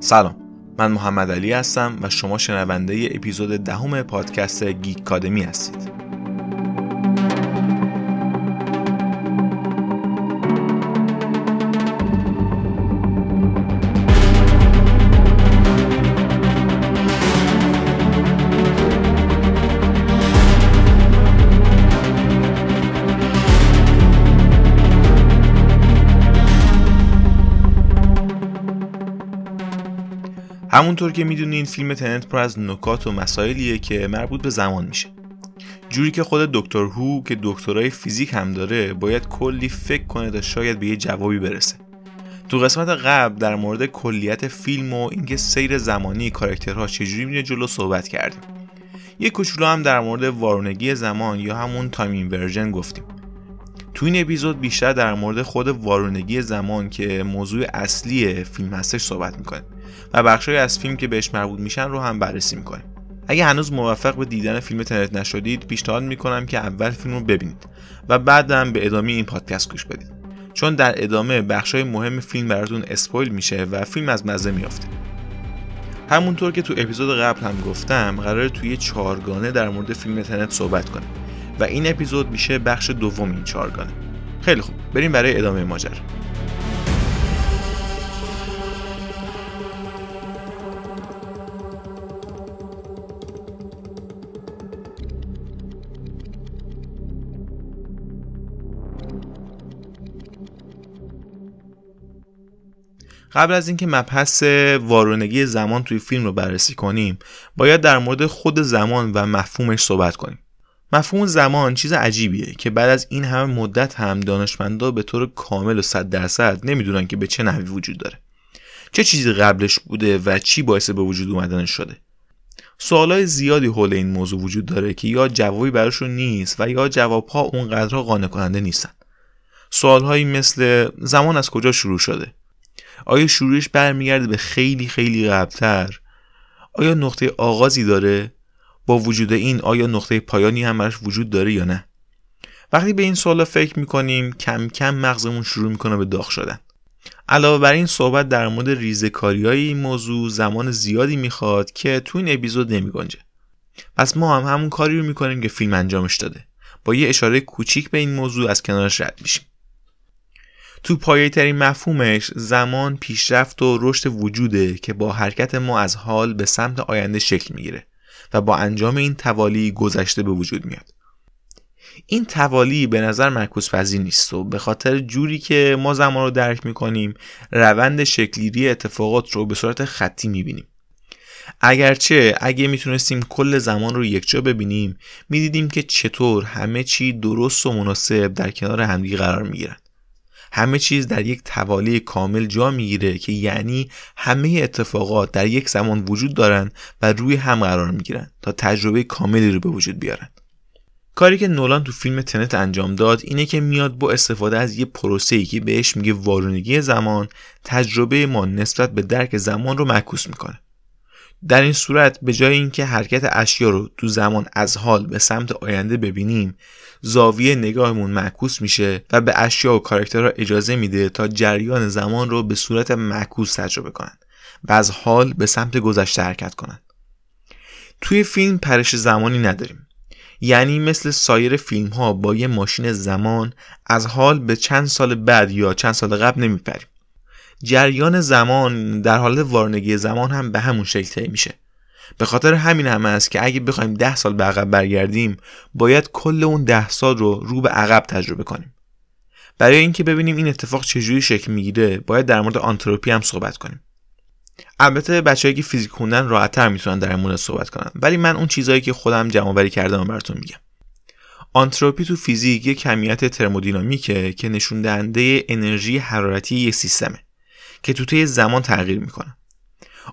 سلام. من محمد علی هستم و شما شنونده اپیزود دهم پادکست گیک کادمی هستید. همونطور که می‌دونین فیلم Tenet پر از نکات و مسائلیه که مربوط به زمان میشه. جوری که خود دکتر هو که دکترای فیزیک هم داره باید کلی فکر کنه تا شاید به یه جوابی برسه. تو قسمت قبل در مورد کلیت فیلم و اینکه سیر زمانی کاراکترها چجوری میره جلو صحبت کردیم یه کوچولو هم در مورد وارونگی زمان یا همون time inversion گفتیم. تو این اپیزود بیشتر در مورد خود وارونگی زمان که موضوع اصلی فیلم هستش صحبت می‌کنیم. و بخشای از فیلم که بهش مربوط میشن رو هم بررسی می‌کنیم. اگه هنوز موفق به دیدن فیلم تنت نشدید پیشنهاد می‌کنم که اول فیلم رو ببینید و بعدم به ادامه این پادکست گوش بدید. چون در ادامه بخشای مهم فیلم براتون اسپویل میشه و فیلم از مزه میافته همونطور که تو اپیزود قبل هم گفتم قرار توی چهارگانه در مورد فیلم تنت صحبت کنیم و این اپیزود میشه بخش دوم این چهارگانه. خیلی خوب. بریم برای ادامه ماجرا. قبل از اینکه مبحث وارونگی زمان توی فیلم رو بررسی کنیم باید در مورد خود زمان و مفهومش صحبت کنیم. مفهوم زمان چیز عجیبیه که بعد از این همه مدت هم دانشمندا به طور کامل و صد درصد نمی‌دونن که به چه نحوی وجود داره. چه چیزی قبلش بوده و چی باعث به وجود اومدنش شده؟ سوالای زیادی حول این موضوع وجود داره که یا جوابی براشون نیست و یا جوابها اونقدر قانع کننده نیستن. سوالهایی مثل زمان از کجا شروع شده؟ آیا شروعش برمیگرده به خیلی خیلی قبلتر؟ آیا نقطه آغازی داره؟ با وجود این آیا نقطه پایانی هم براش وجود داره یا نه؟ وقتی به این سوالا فکر می‌کنیم کم کم مغزمون شروع می‌کنه به داغ شدن. علاوه بر این صحبت در مورد ریزکاری های این موضوع زمان زیادی می‌خواد که تو این اپیزود نمیگنجه. پس ما هم همون کاری رو می‌کنیم که فیلم انجامش داده. با یه اشاره کوچیک به این موضوع از کنارش رد میشیم. تو پایه ترین مفهومش زمان پیشرفت و رشد وجوده که با حرکت ما از حال به سمت آینده شکل می‌گیره و با انجام این توالی گذشته به وجود میاد. این توالی به نظر معکوس پذیر نیست و به خاطر جوری که ما زمان رو درک می‌کنیم روند شکلیری اتفاقات رو به صورت خطی می‌بینیم. اگرچه اگه می‌تونستیم کل زمان رو یکجا ببینیم می‌دیدیم که چطور همه چی درست و مناسب در کنار همدیگه قرار می‌گیرن همه چیز در یک توالی کامل جا می‌گیره که یعنی همه اتفاقات در یک زمان وجود دارن و روی هم قرار می‌گیرن تا تجربه کاملی رو به وجود بیارن. کاری که نولان تو فیلم تنت انجام داد اینه که میاد با استفاده از یه پروسه ای که بهش میگه وارونگی زمان تجربه ما نسبت به درک زمان رو معکوس می‌کنه. در این صورت به جای اینکه حرکت اشیا رو تو زمان از حال به سمت آینده ببینیم زاویه نگاهمون معکوس میشه و به اشیا و کاراکترها اجازه میده تا جریان زمان رو به صورت معکوس تجربه کنند و از حال به سمت گذشته حرکت کنند. توی فیلم پرش زمانی نداریم. یعنی مثل سایر فیلم ها با یه ماشین زمان از حال به چند سال بعد یا چند سال قبل نمیپریم. جریان زمان در حالت وارنگی زمان هم به همون شکل طی میشه. به خاطر همین هم است که اگه بخوایم ده سال به عقب برگردیم باید کل اون ده سال رو رو به عقب تجربه کنیم. برای اینکه ببینیم این اتفاق چجوری شکل می‌گیره باید در مورد آنتروپی هم صحبت کنیم. البته بچه‌ای که فیزیک خوندن راحتتر می‌تونن در مورد صحبت کنن ولی من اون چیزهایی که خودم جمع آوری کردم براتون میگم. آنتروپی تو فیزیک یک کمیت ترمودینامیکه که نشون دهنده انرژی حرارتی یک سیستمه. که تو طی زمان تغییر می‌کنه.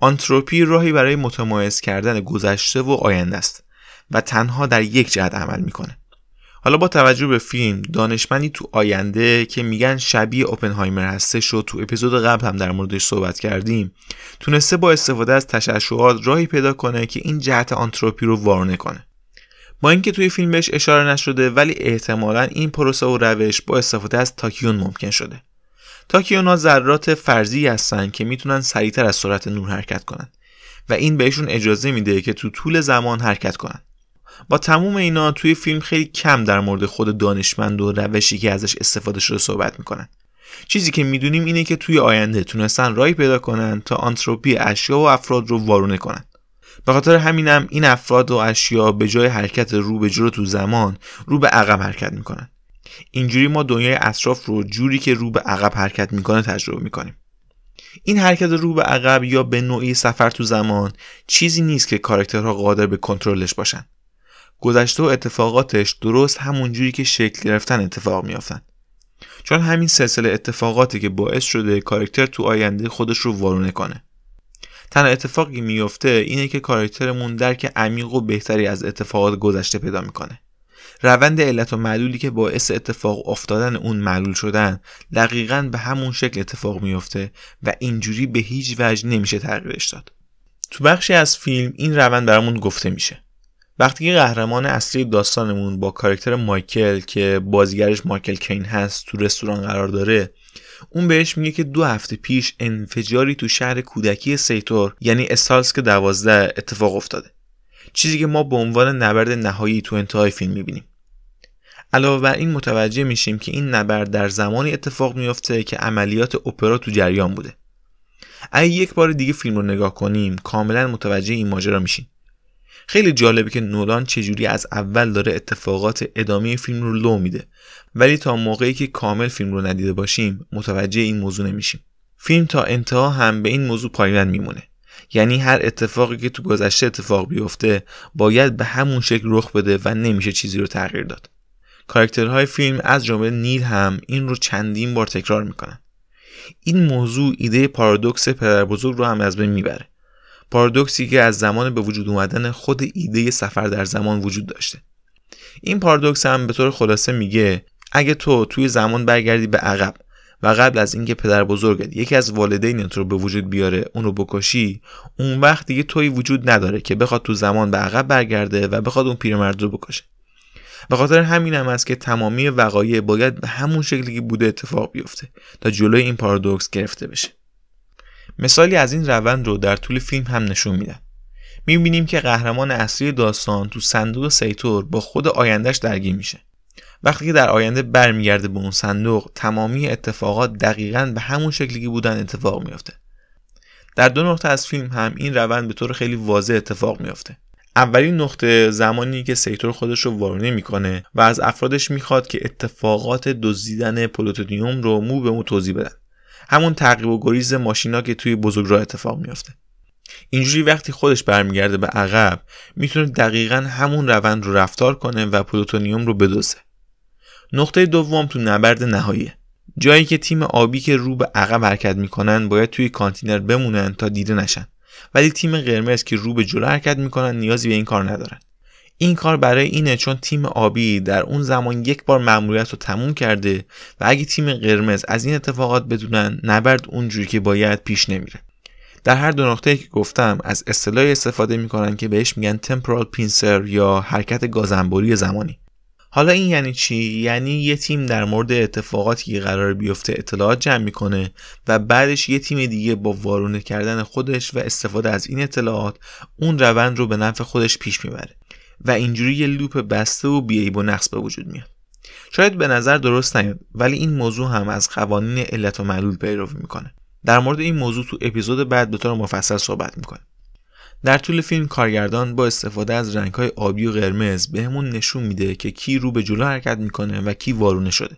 آنتروپی راهی برای متمایز کردن گذشته و آینده است و تنها در یک جهت عمل می‌کنه. حالا با توجه به فیلم دانشمندی تو آینده که میگن شبیه اوپنهایمر هستش و تو اپیزود قبل هم در موردش صحبت کردیم تونسته با استفاده از تشعشعات راهی پیدا کنه که این جهت آنتروپی رو وارونه کنه. با اینکه توی فیلم بهش اشاره نشده ولی احتمالا این پروسه و روش با استفاده از تاکیون ممکن شده. تاکیونا ذرات فرضی هستن که می‌تونن سریعتر از سرعت نور حرکت کنن. و این بهشون اجازه میده که تو طول زمان حرکت کنن. با تموم اینا توی فیلم خیلی کم در مورد خود دانشمند و روشی که ازش استفاده شده صحبت می‌کنن. چیزی که می‌دونیم اینه که توی آینده تونستن رای پیدا کنن تا آنتروپی اشیا و افراد رو وارونه کنن. به خاطر همینم این افراد و اشیا به جای حرکت رو به جلو تو زمان رو به عقب حرکت می‌کنن. اینجوری ما دنیای اطراف رو جوری که رو به عقب حرکت می‌کنه تجربه می‌کنیم. این حرکت رو به عقب یا به نوعی سفر تو زمان چیزی نیست که کاراکترها قادر به کنترلش باشن. گذشته و اتفاقاتش درست همون جوری که شکل گرفتن اتفاق میافتن. چون همین سلسله اتفاقاتی که باعث شده کاراکتر تو آینده خودش رو وارونه کنه. تنها اتفاقی میفته اینه که کاراکترمون درک عمیق و بهتری از اتفاقات گذشته پیدا می‌کنه. روند علت و معلولی که باعث اتفاق افتادن اون معلول شدن دقیقا به همون شکل اتفاق میفته و اینجوری به هیچ وجه نمیشه تغییرش داد. تو بخشی از فیلم این روند برامون گفته میشه. وقتی که قهرمان اصلی داستانمون با کاراکتر مایکل که بازیگرش مایکل کین هست تو رستوران قرار داره اون بهش میگه که دو هفته پیش انفجاری تو شهر کودکی سیتور یعنی استالسک دوازده اتفاق افتاده. چیزی که ما به عنوان نبرد نهایی تو انتهای فیلم می‌بینیم. علاوه بر این متوجه میشیم که این نبرد در زمانی اتفاق میافته که عملیات اپرا تو جریان بوده. اگه یک بار دیگه فیلم رو نگاه کنیم کاملا متوجه این ماجرا میشیم. خیلی جالبه که نولان چجوری از اول داره اتفاقات ادامه فیلم رو لو میده. ولی تا موقعی که کامل فیلم رو ندیده باشیم متوجه این موضوع نمیشیم. فیلم تا انتها هم به این موضوع پایبند میمونه. یعنی هر اتفاقی که تو گذشته اتفاق بیفته باید به همون شکل رخ بده و نمیشه چیزی رو تغییر داد. کاراکترهای فیلم از جمله نیل هم این رو چندین بار تکرار می‌کنن. این موضوع ایده پارادوکس پدر بزرگ رو هم از بین می‌بره. پارادوکسی که از زمان به وجود اومدن خود ایده سفر در زمان وجود داشته. این پارادوکس هم به طور خلاصه میگه اگه تو توی زمان برگردی به عقب و قبل از اینکه پدر بزرگت یکی از والدینت رو به وجود بیاره اون رو بکشی اون وقت دیگه تویی وجود نداره که بخواد تو زمان به عقب برگرده و بخواد اون پیرمرد رو بکشه. به خاطر همین هم است که تمامی وقایع باید به همون شکلی که بوده اتفاق بیفته تا جلوی این پارادوکس گرفته بشه. مثالی از این روند رو در طول فیلم هم نشون میدن می‌بینیم که قهرمان اصلی داستان تو صندوق سیتور با خود آیندهش درگیر میشه. وقتی که در آینده برمیگرده به اون صندوق تمامی اتفاقات دقیقا به همون شکلی که بودن اتفاق میافته. در دو نقطه از فیلم هم این روند به طور خیلی واضح اتفاق میافته. اولین نقطه زمانی که سیتور خودش رو وارونه می‌کنه و از افرادش می‌خواد که اتفاقات دزدیدن پلوتونیوم رو مو به مو توضیح بدن. همون تعقیب و گریز ماشینا که توی بزرگراه اتفاق میافته. اینجوری وقتی خودش برمیگرده به عقب می‌تونه دقیقا همون روند رو رفتار کنه و پلوتونیوم رو بدزده نقطه دوم تو نبرد نهایی. جایی که تیم آبی که رو به عقب حرکت می‌کنن باید توی کانتینر بمونن تا دیده نشن. ولی تیم قرمز که رو به جلو حرکت می‌کنن نیازی به این کار ندارن. این کار برای اینه چون تیم آبی در اون زمان یک بار مأموریت رو تموم کرده و اگه تیم قرمز از این اتفاقات بدونن نبرد اونجوری که باید پیش نمیره. در هر دو نقطه که گفتم از اصطلاحی استفاده می‌کنن که بهش میگن تمپرال پینسر یا حرکت گازنبوری زمانی. حالا این یعنی چی؟ یعنی یه تیم در مورد اتفاقاتی که قرار بیفته اطلاعات جمع می‌کنه و بعدش یه تیم دیگه با وارونه کردن خودش و استفاده از این اطلاعات اون روند رو به نفع خودش پیش می‌بره و اینجوری یه لوپ بسته و بیعیب و نقص به وجود میاد. شاید به نظر درست نیاد ولی این موضوع هم از قوانین علت و معلول پیروی می‌کنه. در مورد این موضوع تو اپیزود بعد به طور مفصل صحبت می‌کنم در طول فیلم کارگردان با استفاده از رنگهای آبی و قرمز بهمون نشون میده که کی رو به جلو حرکت می‌کنه و کی وارونه شده.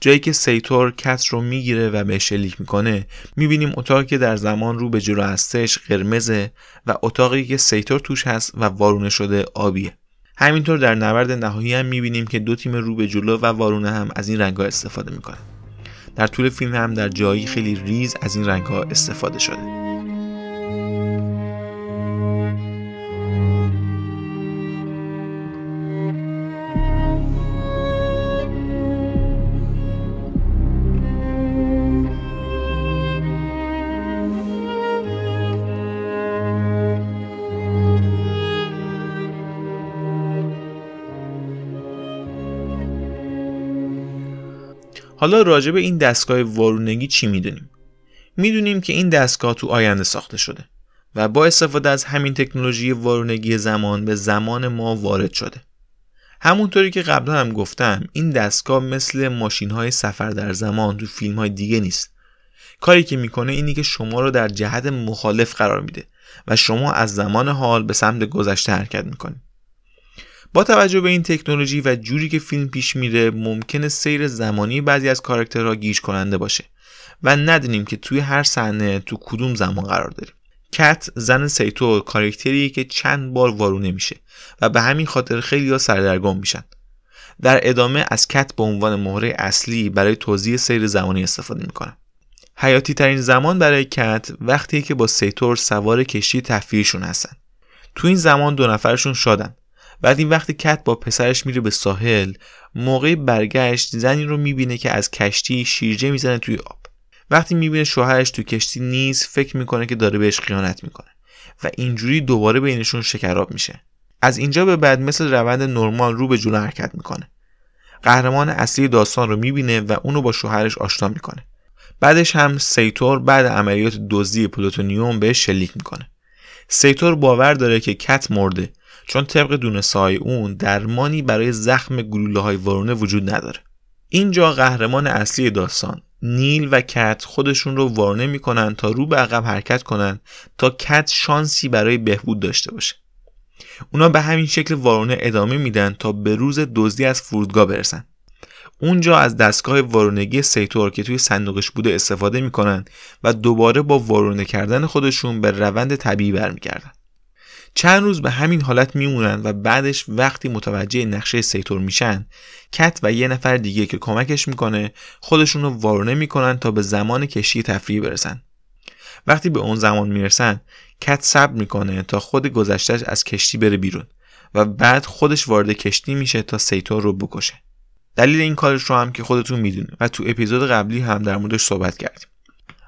جایی که سیتور کت رو می‌گیره و بهش شلیک می‌کنه می‌بینیم اتاقی که در زمان رو به جلو هستش قرمزه و اتاقی که سیتور توش هست و وارونه شده آبیه. همینطور در نبرد نهایی هم می‌بینیم که دو تیم رو به جلو و وارونه هم از این رنگ ها استفاده می‌کنن. در طول فیلم هم در جایی خیلی ریز از این رنگ ها استفاده شده. حالا راجع به این دستگاه وارونگی چی می‌دونیم؟ می‌دونیم که این دستگاه تو آینده ساخته شده و با استفاده از همین تکنولوژی وارونگی زمان به زمان ما وارد شده. همونطوری که قبلا هم گفتم این دستگاه مثل ماشین های سفر در زمان تو فیلم های دیگه نیست. کاری که می‌کنه اینی که شما رو در جهت مخالف قرار میده و شما از زمان حال به سمت گذشته حرکت می‌کنید. با توجه به این تکنولوژی و جوری که فیلم پیش میره ممکنه سیر زمانی بعضی از کاراکترها گیج کننده باشه و ندونیم که توی هر صحنه تو کدوم زمان قرار داریم. کت زن سیتور کاراکتری که چند بار وارونه میشه و به همین خاطر خیلی ها سردرگم میشن. در ادامه از کت به عنوان مهره اصلی برای توضیح سیر زمانی استفاده می‌کنم حیاتی ترین زمان برای کت وقتی که با سیتور سوار کشتی تفریحشون هستن. تو این زمان دو نفرشون شادن. بعد این وقتی کت با پسرش میره به ساحل موقع برگشت زنی رو می‌بینه که از کشتی شیرجه می‌زنه توی آب. وقتی می‌بینه شوهرش تو کشتی نیست فکر می‌کنه که داره بهش خیانت می‌کنه و اینجوری دوباره بینشون شکراب میشه. از اینجا به بعد مثل روند نرمال رو به جلو حرکت می‌کنه. قهرمان اصلی داستان رو می‌بینه و اونو با شوهرش آشنا می‌کنه. بعدش هم سیتور بعد عملیات دزدی پلوتونیوم بهش شلیک می‌کنه. سیتور باور داره که کت مرده. چون طبق دونسته های اون درمانی برای زخم گلوله های وارونه وجود نداره. اینجا قهرمان اصلی داستان نیل و کت خودشون رو وارونه می‌کنن تا رو به عقب حرکت کنن تا کت شانسی برای بهبود داشته باشه. اونا به همین شکل وارونه ادامه میدن تا به روز دزدی از فرودگاه برسن. اونجا از دستگاه وارونگی سیتور که توی صندوقش بوده استفاده می‌کنن و دوباره با وارونه کردن خودشون به روند طبیعی برمیگردن. چند روز به همین حالت میمونن و بعدش وقتی متوجه نقشه سیتور میشن کت و یه نفر دیگه که کمکش می‌کنه خودشون رو وارونه می‌کنن تا به زمان کشتی تفریح برسن. وقتی به اون زمان می‌رسن کت صبر می‌کنه تا خود گذشتهش از کشتی بره بیرون و بعد خودش وارد کشتی میشه تا سیتور رو بکشه. دلیل این کارش رو هم که خودتون می‌دونین و تو اپیزود قبلی هم در موردش صحبت کردیم.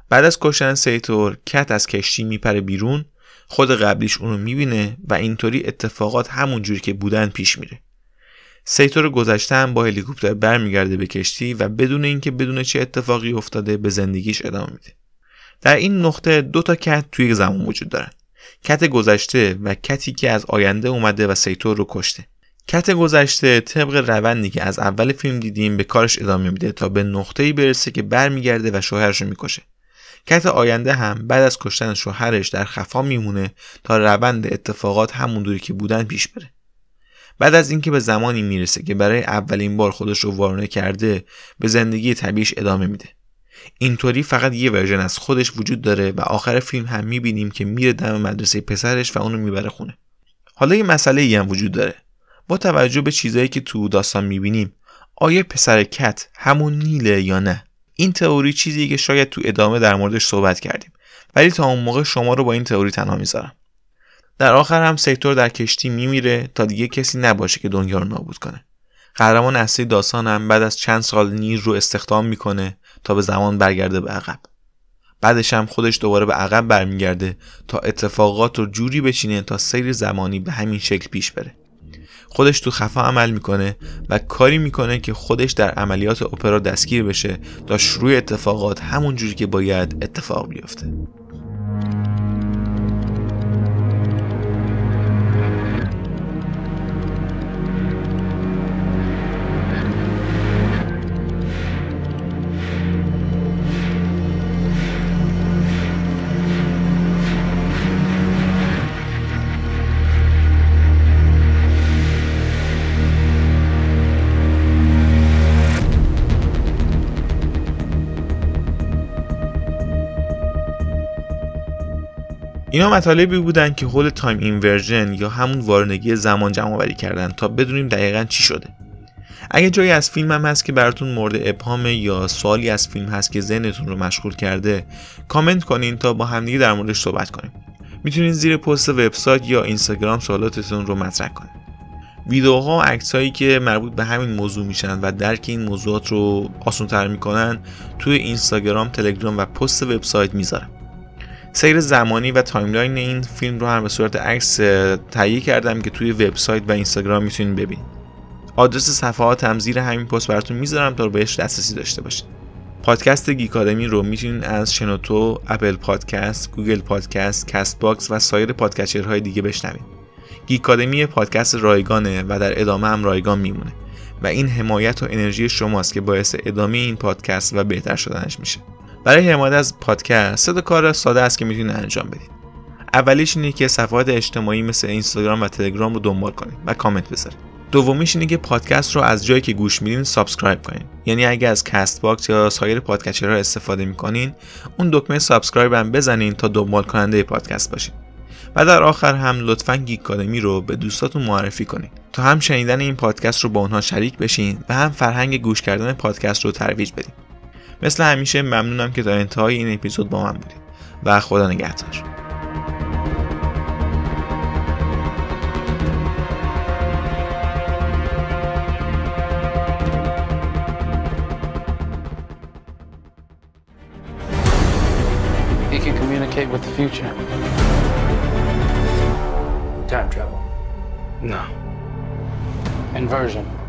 بعد از کشتن سیتور کت از کشتی میپره بیرون خود قبلیش اونو می‌بینه و اینطوری اتفاقات همونجوری که بودن پیش میره. سیتور گذشته هم با هلیکوپتر برمیگرده به کشتی و بدون اینکه بدونه چه اتفاقی افتاده به زندگیش ادامه میده. در این نقطه دو تا کت توی زمان وجود دارن. کت گذشته و کتی که از آینده اومده و سیتور رو کشته. کت گذشته طبق روندی که از اول فیلم دیدیم به کارش ادامه میده تا به نقطه‌ای برسه که برمیگرده و شوهرش رو می‌کشه. کت آینده هم بعد از کشتن شوهرش در خفا میمونه تا روند اتفاقات همون دوری که بودن پیش بره. بعد از اینکه به زمانی می‌رسه که برای اولین بار خودش رو وارونه کرده به زندگی طبیعیش ادامه میده. اینطوری فقط یه ورژن از خودش وجود داره و آخر فیلم هم می‌بینیم که میره دم مدرسه پسرش و اونو می‌بره خونه. حالا یه مسئله ای هم وجود داره. با توجه به چیزایی که تو داستان می‌بینیم آیا پسر کت همون نیله یا نه؟ این تئوری چیزی که شاید تو ادامه در موردش صحبت کردیم. ولی تا اون موقع شما رو با این تئوری تنها می‌ذارم. در آخر هم سیکتور در کشتی میمیره تا دیگه کسی نباشه که دنیا رو نابود کنه. قهرمان اصلی داستان هم بعد از چند سال نیل رو استخدام می‌کنه تا به زمان برگرده به عقب. بعدش هم خودش دوباره به عقب برمیگرده تا اتفاقات رو جوری بچینه تا سیر زمانی به همین شکل پیش بره. خودش تو خفا عمل می‌کنه و کاری می‌کنه که خودش در عملیات اپرا دستگیر بشه تا شروع اتفاقات همون جوری که باید اتفاق بیفته. اینا مطالبی بودن که حول time inversion یا همون وارونگی زمان جمع آوری کردم تا بدونیم دقیقا چی شده. اگه جایی از فیلم هم هست که براتون مورد ابهام یا سوالی از فیلم هست که ذهنتون رو مشغول کرده کامنت کنین تا با همدیگه در موردش صحبت کنیم. می‌تونین زیر پست وبسایت یا اینستاگرام سوالاتتون رو مطرح کنین. ویدیوها و عکسهایی که مربوط به همین موضوع میشن و درک این موضوعات رو آسانتر می‌کنن توی اینستاگرام تلگرام و پست وبسایت می‌ذارم. سیر زمانی و timeline این فیلم رو هم به صورت عکس تهیه کردم که توی وبسایت و اینستاگرام می‌تونید ببینید آدرس صفحات هم زیر همین پست براتون می‌ذارم تا بهش دسترسی داشته باشید پادکست گیکادمی رو می‌تونید از شنوتو، Apple Podcast، Google Podcast، Castbox و سایر podcatcher های دیگه بشنوید. گیکادمی پادکست رایگانه و در ادامه هم رایگان میمونه و این حمایت و انرژی شماست که باعث ادامه این پادکست و بهتر شدنش میشه. برای حمایت از پادکست سه کار ساده است که می‌تونید انجام بدید. اولیش اینه که صفحات اجتماعی مثل اینستاگرام و تلگرام رو دنبال کنید و کامنت بذارید. دومیش اینه که پادکست رو از جایی که گوش میدین subscribe کنین یعنی اگه از Castbox یا سایر podcatcher ها استفاده می‌کنین اون دکمه subscribe هم بزنین تا دنبال کننده پادکست باشین و در آخر هم لطفا گیگ رو به دوستاتون معرفی کنین تا هم شنیدن این پادکست رو با اونها شریک بشین و هم فرهنگ گوش کردن پادکست رو ترویج بدین مثل همیشه ممنونم که تا انتهای این اپیزود با من بودید و خدا نگهدار communicate with the future. Time travel. No. Inversion.